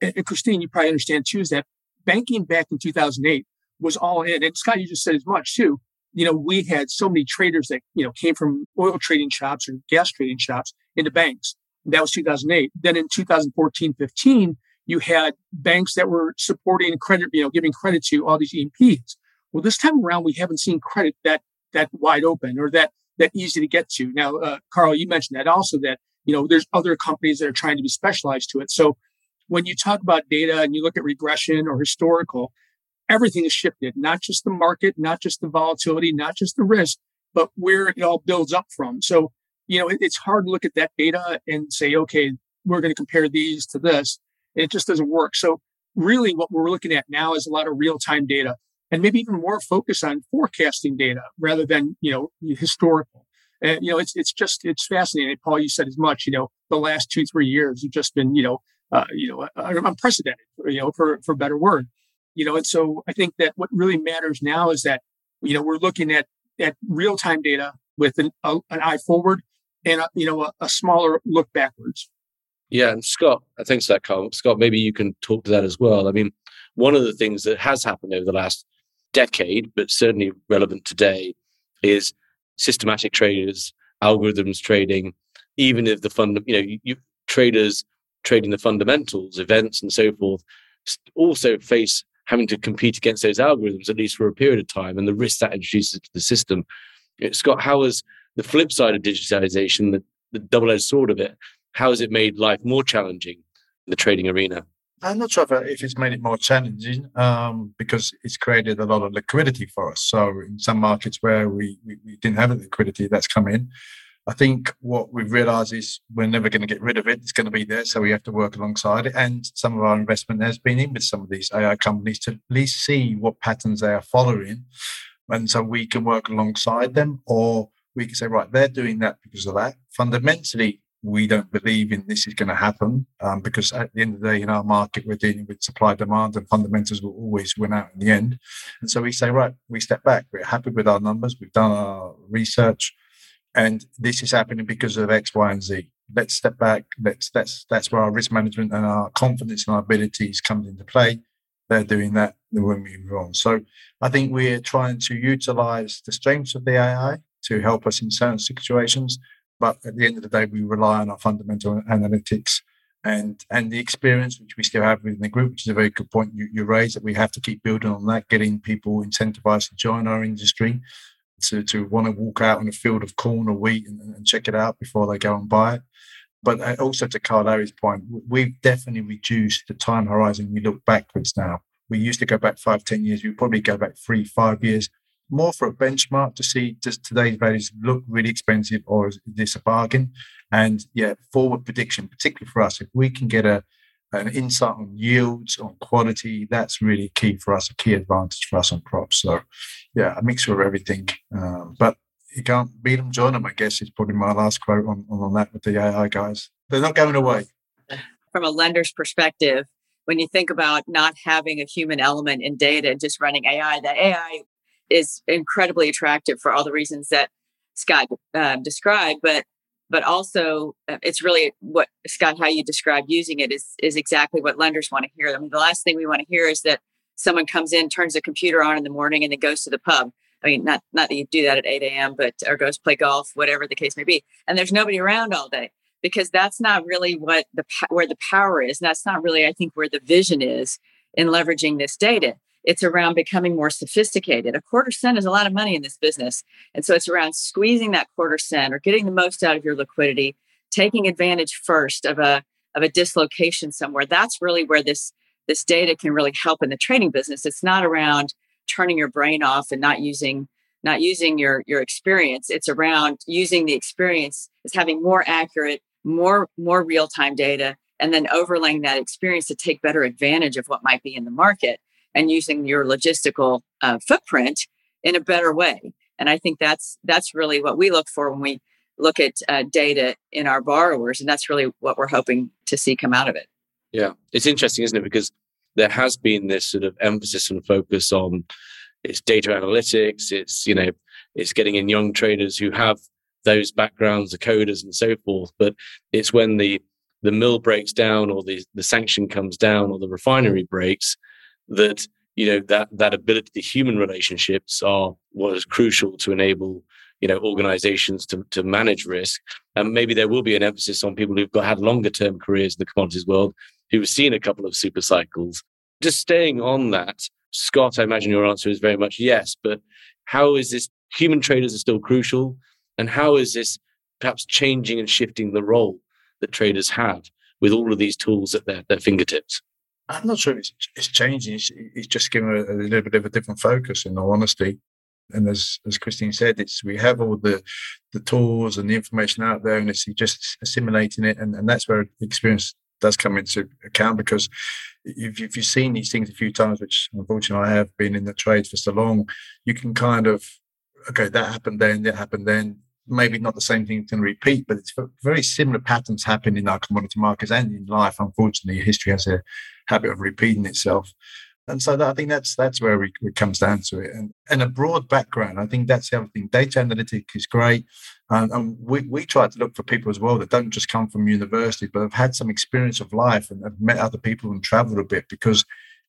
S2: and Christine, you probably understand too, is that banking back in 2008 was all in, and Scott, you just said as much too. You know, we had so many traders that you know came from oil trading shops or gas trading shops into banks that was 2008. Then in 2014, 15, you had banks that were supporting credit, you know, giving credit to all these E&Ps. Well, this time around, we haven't seen credit that that wide open or that that easy to get to. Now, uh, Carl, you mentioned that also that you know there's other companies that are trying to be specialized to it. So when you talk about data and you look at regression or historical, everything is shifted. Not just the market, not just the volatility, not just the risk, but where it all builds up from. So you know, it, it's hard to look at that data and say, okay, we're going to compare these to this. It just doesn't work. So really what we're looking at now is a lot of real time data and maybe even more focus on forecasting data rather than, you know, historical. And, you know, it's, it's just, it's fascinating. Paul, you said as much, you know, the last two, three years have just been, you know, uh, you know, uh, unprecedented, you know, for, for better word, you know, and so I think that what really matters now is that, you know, we're looking at, at real time data with an, a, an eye forward and a, you know a, a smaller look backwards.
S1: Yeah, and Scott, uh, thanks for that, Carl. Scott, maybe you can talk to that as well. I mean, one of the things that has happened over the last decade, but certainly relevant today, is systematic traders, algorithms trading, even if the fund, you know, you, you traders trading the fundamentals, events, and so forth, also face having to compete against those algorithms at least for a period of time, and the risk that introduces to the system. Scott, how has the flip side of digitization, the, the double-edged sword of it, how has it made life more challenging in the trading arena?
S3: I'm not sure if it's made it more challenging um, because it's created a lot of liquidity for us. So in some markets where we, we, we didn't have the liquidity that's come in, I think what we've realized is we're never going to get rid of it. It's going to be there. So we have to work alongside it. And some of our investment has been in with some of these AI companies to at least see what patterns they are following. And so we can work alongside them or we can say, right, they're doing that because of that. Fundamentally, we don't believe in this is going to happen um, because at the end of the day, in our market, we're dealing with supply demand and fundamentals will always win out in the end. And so we say, right, we step back. We're happy with our numbers. We've done our research and this is happening because of X, Y, and Z. Let's step back. Let's that's that's where our risk management and our confidence and our abilities comes into play. They're doing that when we move on. So I think we're trying to utilize the strengths of the AI to help us in certain situations. But at the end of the day, we rely on our fundamental analytics and and the experience which we still have within the group, which is a very good point you, you raised that we have to keep building on that, getting people incentivized to join our industry to, to want to walk out on a field of corn or wheat and, and check it out before they go and buy it. But uh, also to Carl Larry's point, we've definitely reduced the time horizon we look backwards now. We used to go back five, ten years. We probably go back three, five years, more for a benchmark to see does today's values look really expensive or is this a bargain? And yeah, forward prediction, particularly for us, if we can get a an insight on yields, on quality, that's really key for us, a key advantage for us on crops. So yeah, a mixture of everything. Um, but you can't beat them, join them, I guess is probably my last quote on, on that with the AI guys. They're not going away.
S5: From a lender's perspective, when you think about not having a human element in data and just running AI, the AI is incredibly attractive for all the reasons that Scott uh, described. But but also uh, it's really what Scott how you describe using it is is exactly what lenders want to hear. I mean, the last thing we want to hear is that someone comes in, turns the computer on in the morning, and then goes to the pub. I mean, not not that you do that at 8 a.m., but or goes play golf, whatever the case may be. And there's nobody around all day because that's not really what the where the power is. And that's not really, I think, where the vision is in leveraging this data. It's around becoming more sophisticated. A quarter cent is a lot of money in this business, and so it's around squeezing that quarter cent or getting the most out of your liquidity, taking advantage first of a of a dislocation somewhere. That's really where this this data can really help in the trading business. It's not around turning your brain off and not using not using your your experience. It's around using the experience as having more accurate, more more real time data, and then overlaying that experience to take better advantage of what might be in the market and using your logistical uh, footprint in a better way. And I think that's that's really what we look for when we look at uh, data in our borrowers, and that's really what we're hoping to see come out of it.
S1: Yeah, it's interesting, isn't it? Because there has been this sort of emphasis and focus on it's data analytics. It's you know it's getting in young traders who have those backgrounds, the coders and so forth. But it's when the the mill breaks down, or the the sanction comes down, or the refinery breaks, that you know that that ability, the human relationships are what is crucial to enable you know organizations to, to manage risk and maybe there will be an emphasis on people who've got had longer term careers in the commodities world who've seen a couple of super cycles. Just staying on that, Scott, I imagine your answer is very much yes, but how is this human traders are still crucial? And how is this perhaps changing and shifting the role that traders have with all of these tools at their, their fingertips?
S3: I'm not sure it's, it's changing. It's, it's just given a, a, little bit of a different focus, in all honesty. And as as Christine said, it's we have all the the tools and the information out there, and it's just assimilating it, and, and that's where experience does come into account because if, if you've seen these things a few times, which unfortunately I have been in the trade for so long, you can kind of, okay, that happened then, that happened then. Maybe not the same thing can repeat, but it's very similar patterns happen in our commodity markets and in life. Unfortunately, history has a habit of repeating itself. And so that, I think that's that's where we, it comes down to it. And, and a broad background, I think that's the other thing. Data analytics is great. And, and we, we try to look for people as well that don't just come from university, but have had some experience of life and have met other people and traveled a bit because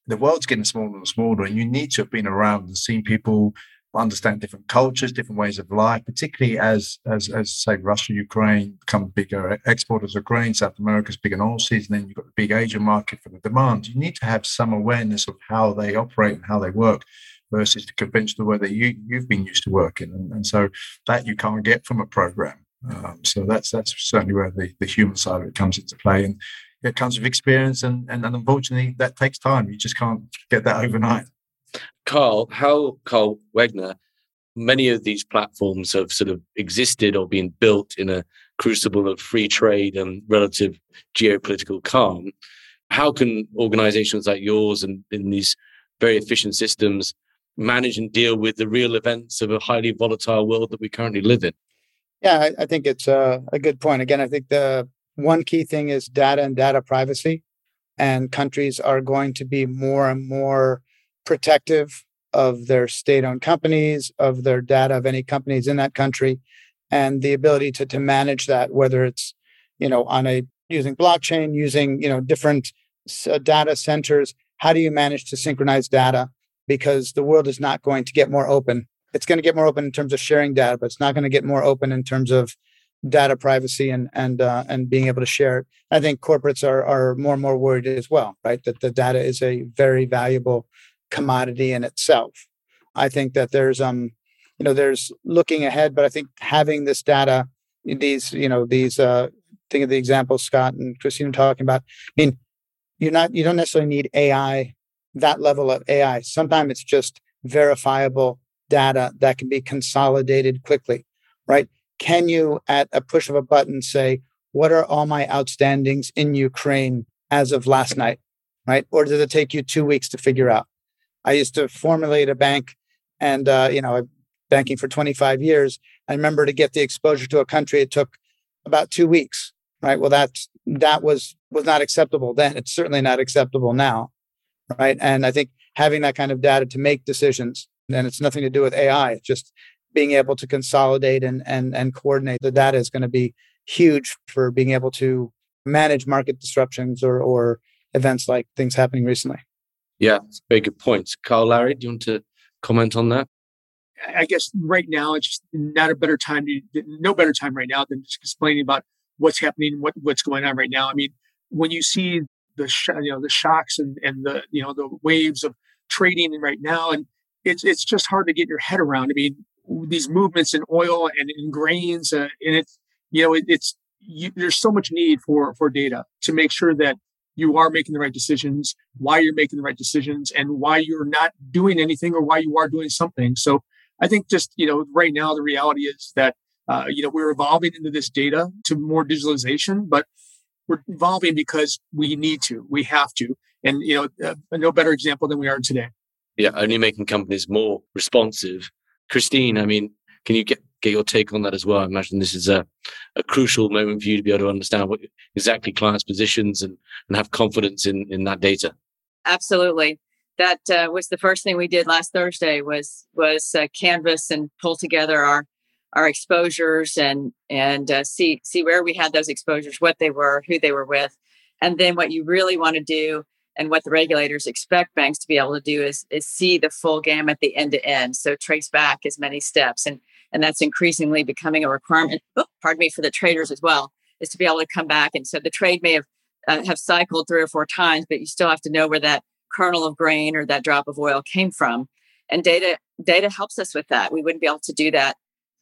S3: the world's getting smaller and smaller. And you need to have been around and seen people understand different cultures, different ways of life, particularly as as as say Russia, Ukraine become bigger exporters of grain, South America's big in oilseeds, and then you've got the big Asian market for the demand. You need to have some awareness of how they operate and how they work versus the conventional way that you you've been used to working. And, and so that you can't get from a program. Um, so that's that's certainly where the, the human side of it comes into play. And it comes with experience and, and, and unfortunately that takes time. You just can't get that overnight.
S1: Carl, how Carl Wegner, many of these platforms have sort of existed or been built in a crucible of free trade and relative geopolitical calm. How can organizations like yours and in these very efficient systems manage and deal with the real events of a highly volatile world that we currently live in?
S4: Yeah, I, I think it's a, a good point. Again, I think the one key thing is data and data privacy. And countries are going to be more and more protective of their state owned companies, of their data of any companies in that country, and the ability to, to manage that, whether it's, you know, on a using blockchain, using, you know, different uh, data centers. How do you manage to synchronize data? Because the world is not going to get more open. It's going to get more open in terms of sharing data, but it's not going to get more open in terms of data privacy and and uh, and being able to share it. I think corporates are are more and more worried as well, right? That the data is a very valuable commodity in itself. I think that there's um you know there's looking ahead, but I think having this data, these you know these uh think of the example Scott and Christine are talking about. I mean, you're not you don't necessarily need AI that level of AI. Sometimes it's just verifiable data that can be consolidated quickly, right? Can you, at a push of a button, say, what are all my outstandings in Ukraine as of last night, right? Or does it take you two weeks to figure out? I used to formulate a bank and, uh, you know, banking for 25 years. I remember to get the exposure to a country, it took about two weeks, right? Well, that's, that was, was not acceptable then. It's certainly not acceptable now, right? And I think having that kind of data to make decisions, and it's nothing to do with AI, it's just being able to consolidate and, and, and coordinate the data is going to be huge for being able to manage market disruptions or, or events like things happening recently.
S1: Yeah, very good points. Carl Larry, do you want to comment on that?
S2: I guess right now it's just not a better time no better time right now than just explaining about what's happening, what what's going on right now. I mean, when you see the sh- you know the shocks and and the you know the waves of trading right now, and it's it's just hard to get your head around. I mean, these movements in oil and in grains, uh, and it's you know it, it's you, there's so much need for for data to make sure that you are making the right decisions, why you're making the right decisions, and why you're not doing anything or why you are doing something. So I think just, you know, right now the reality is that, uh, you know, we're evolving into this data to more digitalization, but we're evolving because we need to, we have to. And, you know, uh, no better example than we are today.
S1: Yeah, only making companies more responsive. Christine, I mean, can you get get your take on that as well? I imagine this is a, a crucial moment for you to be able to understand what exactly clients' positions and, and have confidence in, in that data.
S5: Absolutely. That uh, was the first thing we did last Thursday was was uh, canvas and pull together our our exposures and and uh, see see where we had those exposures, what they were, who they were with, and then what you really want to do and what the regulators expect banks to be able to do is is see the full gamut, the end to end. So trace back as many steps and and that's increasingly becoming a requirement. Oh, pardon me for the traders as well, is to be able to come back. And so the trade may have uh, have cycled three or four times, but you still have to know where that kernel of grain or that drop of oil came from. And data data helps us with that. We wouldn't be able to do that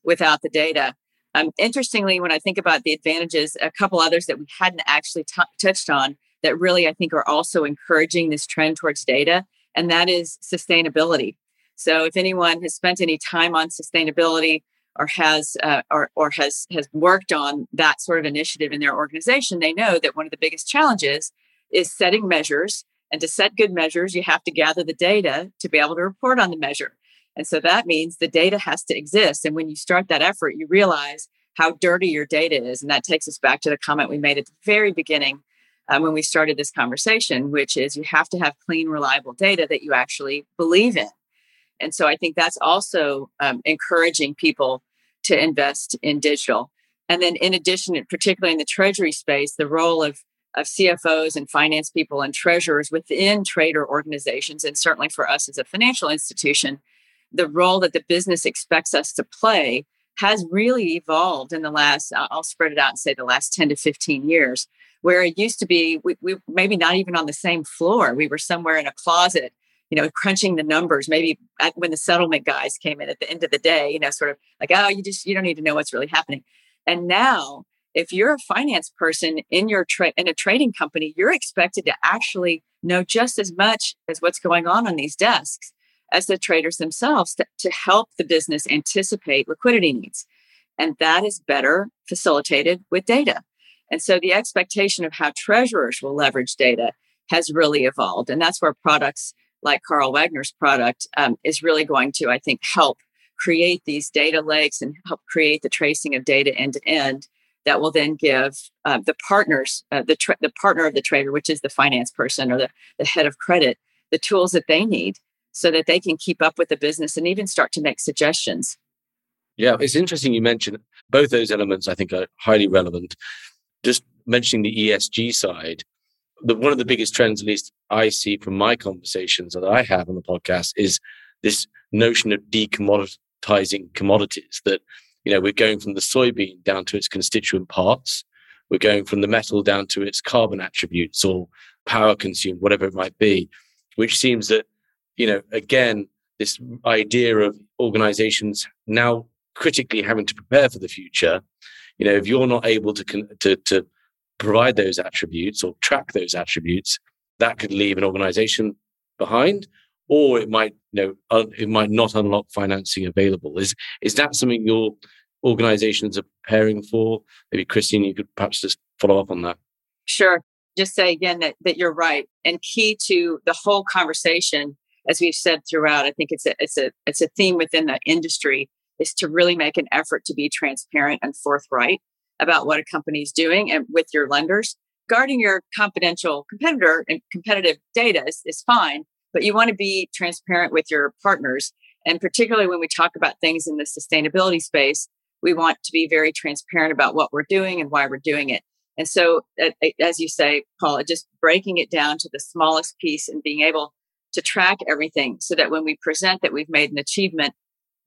S5: without the data. Um, interestingly, when I think about the advantages, a couple others that we hadn't actually t- touched on that really I think are also encouraging this trend towards data, and that is sustainability. So if anyone has spent any time on sustainability or has uh, or, or has has worked on that sort of initiative in their organization, they know that one of the biggest challenges is setting measures. And to set good measures, you have to gather the data to be able to report on the measure. And so that means the data has to exist. And when you start that effort, you realize how dirty your data is. And that takes us back to the comment we made at the very beginning uh, when we started this conversation, which is you have to have clean, reliable data that you actually believe in. And so I think that's also um, encouraging people to invest in digital. And then, in addition, particularly in the treasury space, the role of of CFOs and finance people and treasurers within trader organizations, and certainly for us as a financial institution, the role that the business expects us to play has really evolved in the last, I'll spread it out and say the last 10 to 15 years, where it used to be, we, we maybe not even on the same floor. We were somewhere in a closet, you know, crunching the numbers, maybe when the settlement guys came in at the end of the day, you know, sort of like, oh, you just, you don't need to know what's really happening. And now if you're a finance person in your tra- in a trading company, you're expected to actually know just as much as what's going on on these desks as the traders themselves to, to help the business anticipate liquidity needs. And that is better facilitated with data. And so the expectation of how treasurers will leverage data has really evolved. And that's where products like Carl Wegner's product um, is really going to, I think, help create these data lakes and help create the tracing of data end to end that will then give uh, the partners, uh, the, tra- the partner of the trader, which is the finance person or the, the head of credit, the tools that they need so that they can keep up with the business and even start to make suggestions.
S1: Yeah, it's interesting you mentioned both those elements, I think, are highly relevant. Just mentioning the ESG side, the, one of the biggest trends, at least I see from my conversations that I have on the podcast, is this notion of decommoditizing commodities that you know, we're going from the soybean down to its constituent parts. We're going from the metal down to its carbon attributes or power consumed, whatever it might be, which seems that, you know, again, this idea of organizations now critically having to prepare for the future. You know, if you're not able to, to, to provide those attributes or track those attributes, that could leave an organization behind or it might you know it might not unlock financing available. Is is that something your organizations are preparing for? Maybe christine you could perhaps just follow up on that.
S5: Sure. Just say again that, that you're right. And key to the whole conversation as we've said throughout i think it's a it's a it's a theme within the industry is to really make an effort to be transparent and forthright about what a company is doing and with your lenders guarding your confidential competitor and competitive data is, is fine but you want to be transparent with your partners. And particularly when we talk about things in the sustainability space, we want to be very transparent about what we're doing and why we're doing it. And so, as you say, Paul, just breaking it down to the smallest piece and being able to track everything so that when we present that we've made an achievement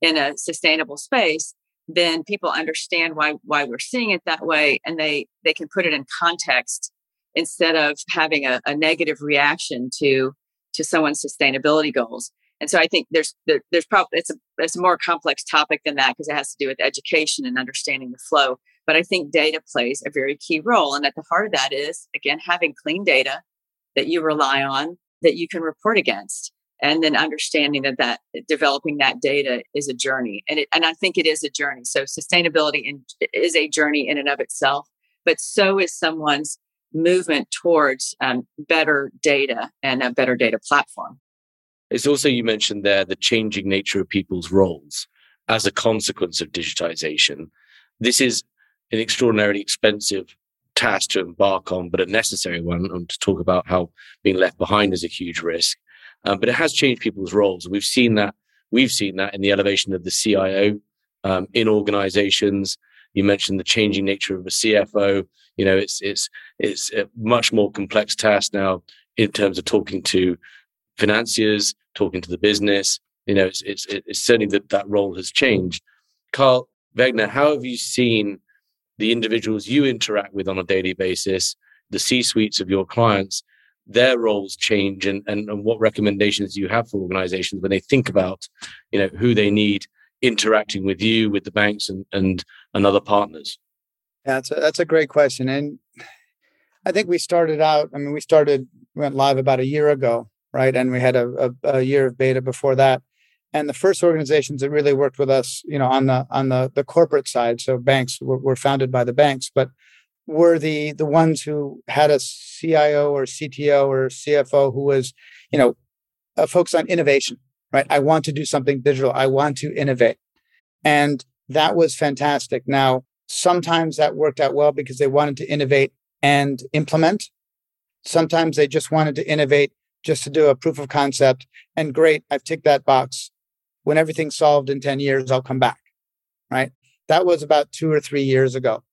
S5: in a sustainable space, then people understand why why we're seeing it that way and they they can put it in context instead of having a, a negative reaction to to someone's sustainability goals. And so I think there's there, there's probably it's a it's a more complex topic than that because it has to do with education and understanding the flow. But I think data plays a very key role, and at the heart of that is again having clean data that you rely on that you can report against, and then understanding that that developing that data is a journey, and it, and I think it is a journey. So sustainability in, is a journey in and of itself, but so is someone's movement towards um, better data and a better data platform.
S1: It's also, you mentioned there, the changing nature of people's roles as a consequence of digitization. This is an extraordinarily expensive task to embark on, but a necessary one and to talk about how being left behind is a huge risk. Um, but it has changed people's roles. We've seen that. We've seen that in the elevation of the CIO um, in organizations. You mentioned the changing nature of a CFO. You know, it's it's it's a much more complex task now in terms of talking to financiers, talking to the business. You know, it's it's, it's certainly that that role has changed. Carl Wegner, how have you seen the individuals you interact with on a daily basis, the C suites of your clients, their roles change, and, and and what recommendations do you have for organizations when they think about, you know, who they need interacting with you, with the banks, and and and other partners?
S4: Yeah, that's a, that's a great question. And I think we started out, I mean, we started, went live about a year ago, right? And we had a, a, a year of beta before that. And the first organizations that really worked with us, you know, on the on the the corporate side, so banks were, were founded by the banks, but were the the ones who had a CIO or CTO or CFO who was, you know, uh, focused on innovation, right? I want to do something digital. I want to innovate, and that was fantastic. Now, Sometimes that worked out well because they wanted to innovate and implement. Sometimes they just wanted to innovate just to do a proof of concept. And great, I've ticked that box. When everything's solved in 10 years, I'll come back. Right. That was about two or three years ago.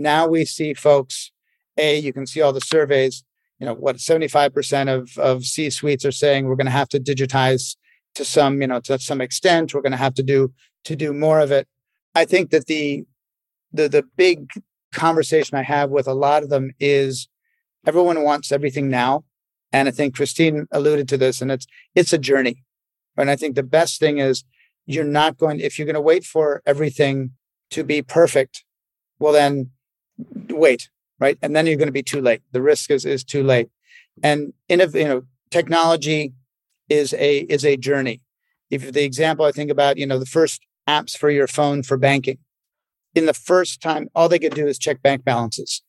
S4: Now we see folks, A, you can see all the surveys, you know, what 75% of, of C suites are saying we're going to have to digitize to some, you know, to some extent. We're going to have to do to do more of it. I think that the the the big conversation I have with a lot of them is everyone wants everything now. And I think Christine alluded to this, and it's it's a journey. And I think the best thing is you're not going if you're going to wait for everything to be perfect, well then wait, right? And then you're going to be too late. The risk is is too late. And in a, you know, technology is a is a journey. If the example I think about, you know, the first apps for your phone for banking. In the first time, all they could do is check bank balances.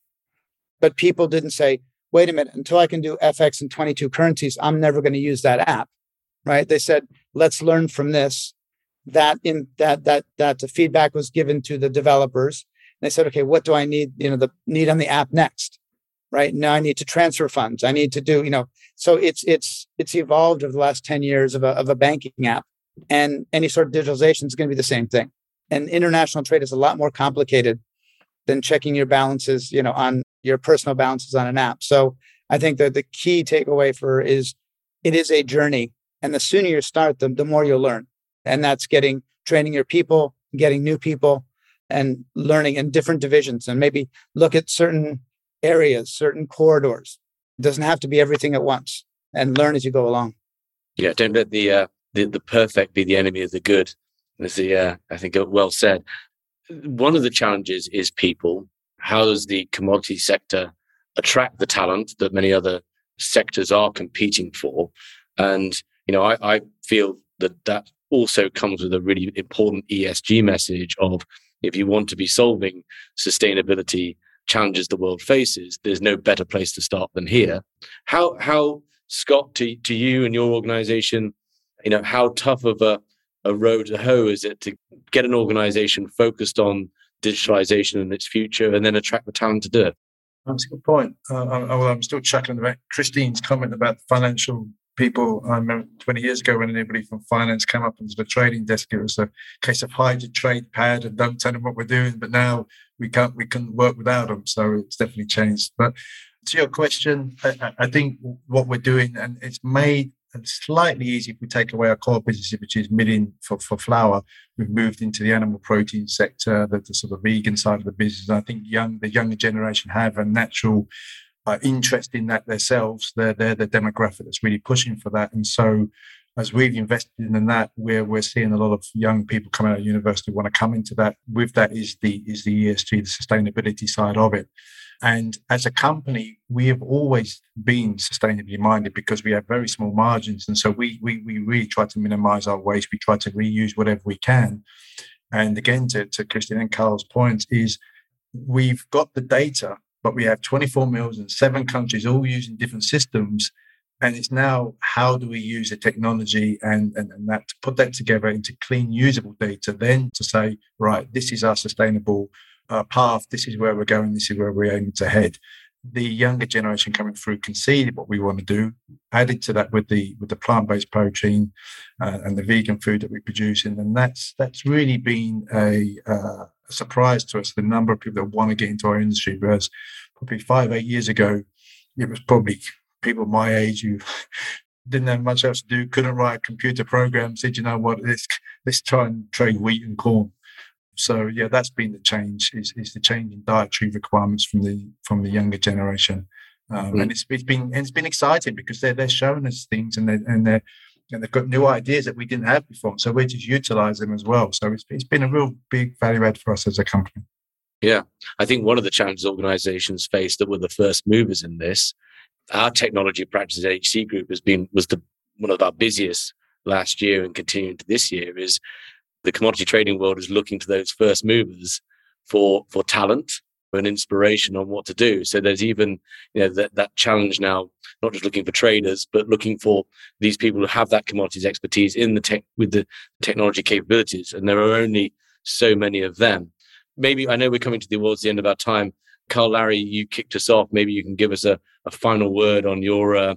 S4: But people didn't say, wait a minute, until I can do FX in 22 currencies, I'm never going to use that app. Right. They said, let's learn from this. That in that that that the feedback was given to the developers. And they said, okay, what do I need, you know, the need on the app next? Right. Now I need to transfer funds. I need to do, you know, so it's it's it's evolved over the last 10 years of a of a banking app. And any sort of digitalization is going to be the same thing. And international trade is a lot more complicated than checking your balances, you know, on your personal balances on an app. So I think that the key takeaway for is it is a journey. And the sooner you start, the, the more you'll learn. And that's getting training your people, getting new people, and learning in different divisions and maybe look at certain areas, certain corridors. It doesn't have to be everything at once and learn as you go along.
S1: Yeah, don't let the uh, the, the perfect be the enemy of the good. As the uh, I think well said. One of the challenges is people. How does the commodity sector attract the talent that many other sectors are competing for? And you know, I, I feel that that also comes with a really important ESG message of if you want to be solving sustainability challenges the world faces, there's no better place to start than here. How how Scott to to you and your organization you know, how tough of a, a road to hoe is it to get an organization focused on digitalization and its future and then attract the talent to do it?
S3: That's a good point. Uh, I, am still chuckling about Christine's comment about financial people. I remember 20 years ago when anybody from finance came up into the trading desk, it was a case of hide your trade pad and don't tell them what we're doing. But now we can't we can work without them. So it's definitely changed. But to your question, I, I think what we're doing, and it's made slightly easy if we take away our core business, which is milling for, for flour. We've moved into the animal protein sector, the, the sort of vegan side of the business. I think young the younger generation have a natural uh, interest in that themselves. They're, they're the demographic that's really pushing for that. And so as we've invested in that, we're we're seeing a lot of young people coming out of university want to come into that. With that is the is the ESG, the sustainability side of it. And as a company, we have always been sustainably minded because we have very small margins. And so we, we, we really try to minimize our waste. We try to reuse whatever we can. And again, to, to Christian and Carl's point is we've got the data, but we have 24 mills in seven countries all using different systems. And it's now how do we use the technology and, and, and that to put that together into clean, usable data, then to say, right, this is our sustainable uh, path. This is where we're going. This is where we're aiming to head. The younger generation coming through can see what we want to do. Added to that with the with the plant based protein uh, and the vegan food that we produce, and that's that's really been a, uh, a surprise to us. The number of people that want to get into our industry, whereas probably five eight years ago, it was probably people my age who didn't have much else to do, couldn't write computer programs. Said, you know what, let's let's try and trade wheat and corn. So yeah, that's been the change is, is the change in dietary requirements from the from the younger generation, um, mm. and it's, it's been it's been exciting because they're they're showing us things and they and they and they've got new ideas that we didn't have before. So we're just utilize them as well. So it's it's been a real big value add for us as a company.
S1: Yeah, I think one of the challenges organizations face that were the first movers in this, our technology practice at HC Group has been was the one of our busiest last year and continuing to this year is the commodity trading world is looking to those first movers for for talent and inspiration on what to do. So there's even you know that that challenge now, not just looking for traders, but looking for these people who have that commodities expertise in the tech with the technology capabilities. And there are only so many of them. Maybe I know we're coming to the towards the end of our time. Carl Larry, you kicked us off. Maybe you can give us a a final word on your uh,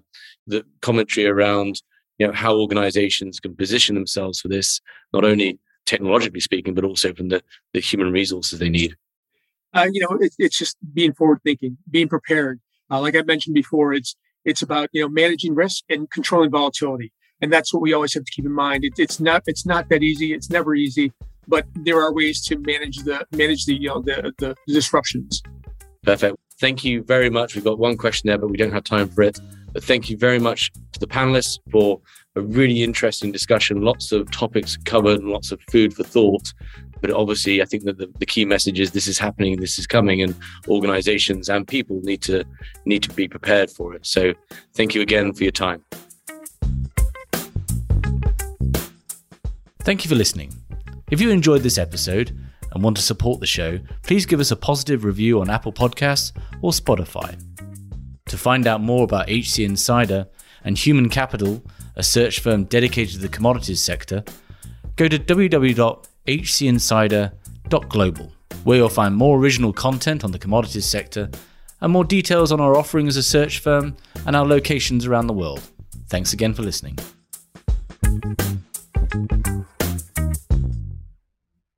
S1: the commentary around you know how organizations can position themselves for this, not only technologically speaking, but also from the, the human resources they need?
S2: Uh, you know, it, it's just being forward thinking, being prepared. Uh, like I mentioned before, it's it's about you know managing risk and controlling volatility, and that's what we always have to keep in mind. It, it's not it's not that easy. It's never easy, but there are ways to manage the manage the you know the the disruptions.
S1: Perfect. Thank you very much. We've got one question there, but we don't have time for it. But thank you very much to the panelists for a really interesting discussion. Lots of topics covered and lots of food for thought. But obviously, I think that the, the key message is this is happening, this is coming, and organizations and people need to need to be prepared for it. So thank you again for your time.
S6: Thank you for listening. If you enjoyed this episode and want to support the show, please give us a positive review on Apple Podcasts or Spotify. To find out more about HC Insider and Human Capital, a search firm dedicated to the commodities sector, go to www.hcinsider.global, where you'll find more original content on the commodities sector and more details on our offering as a search firm and our locations around the world. Thanks again for listening.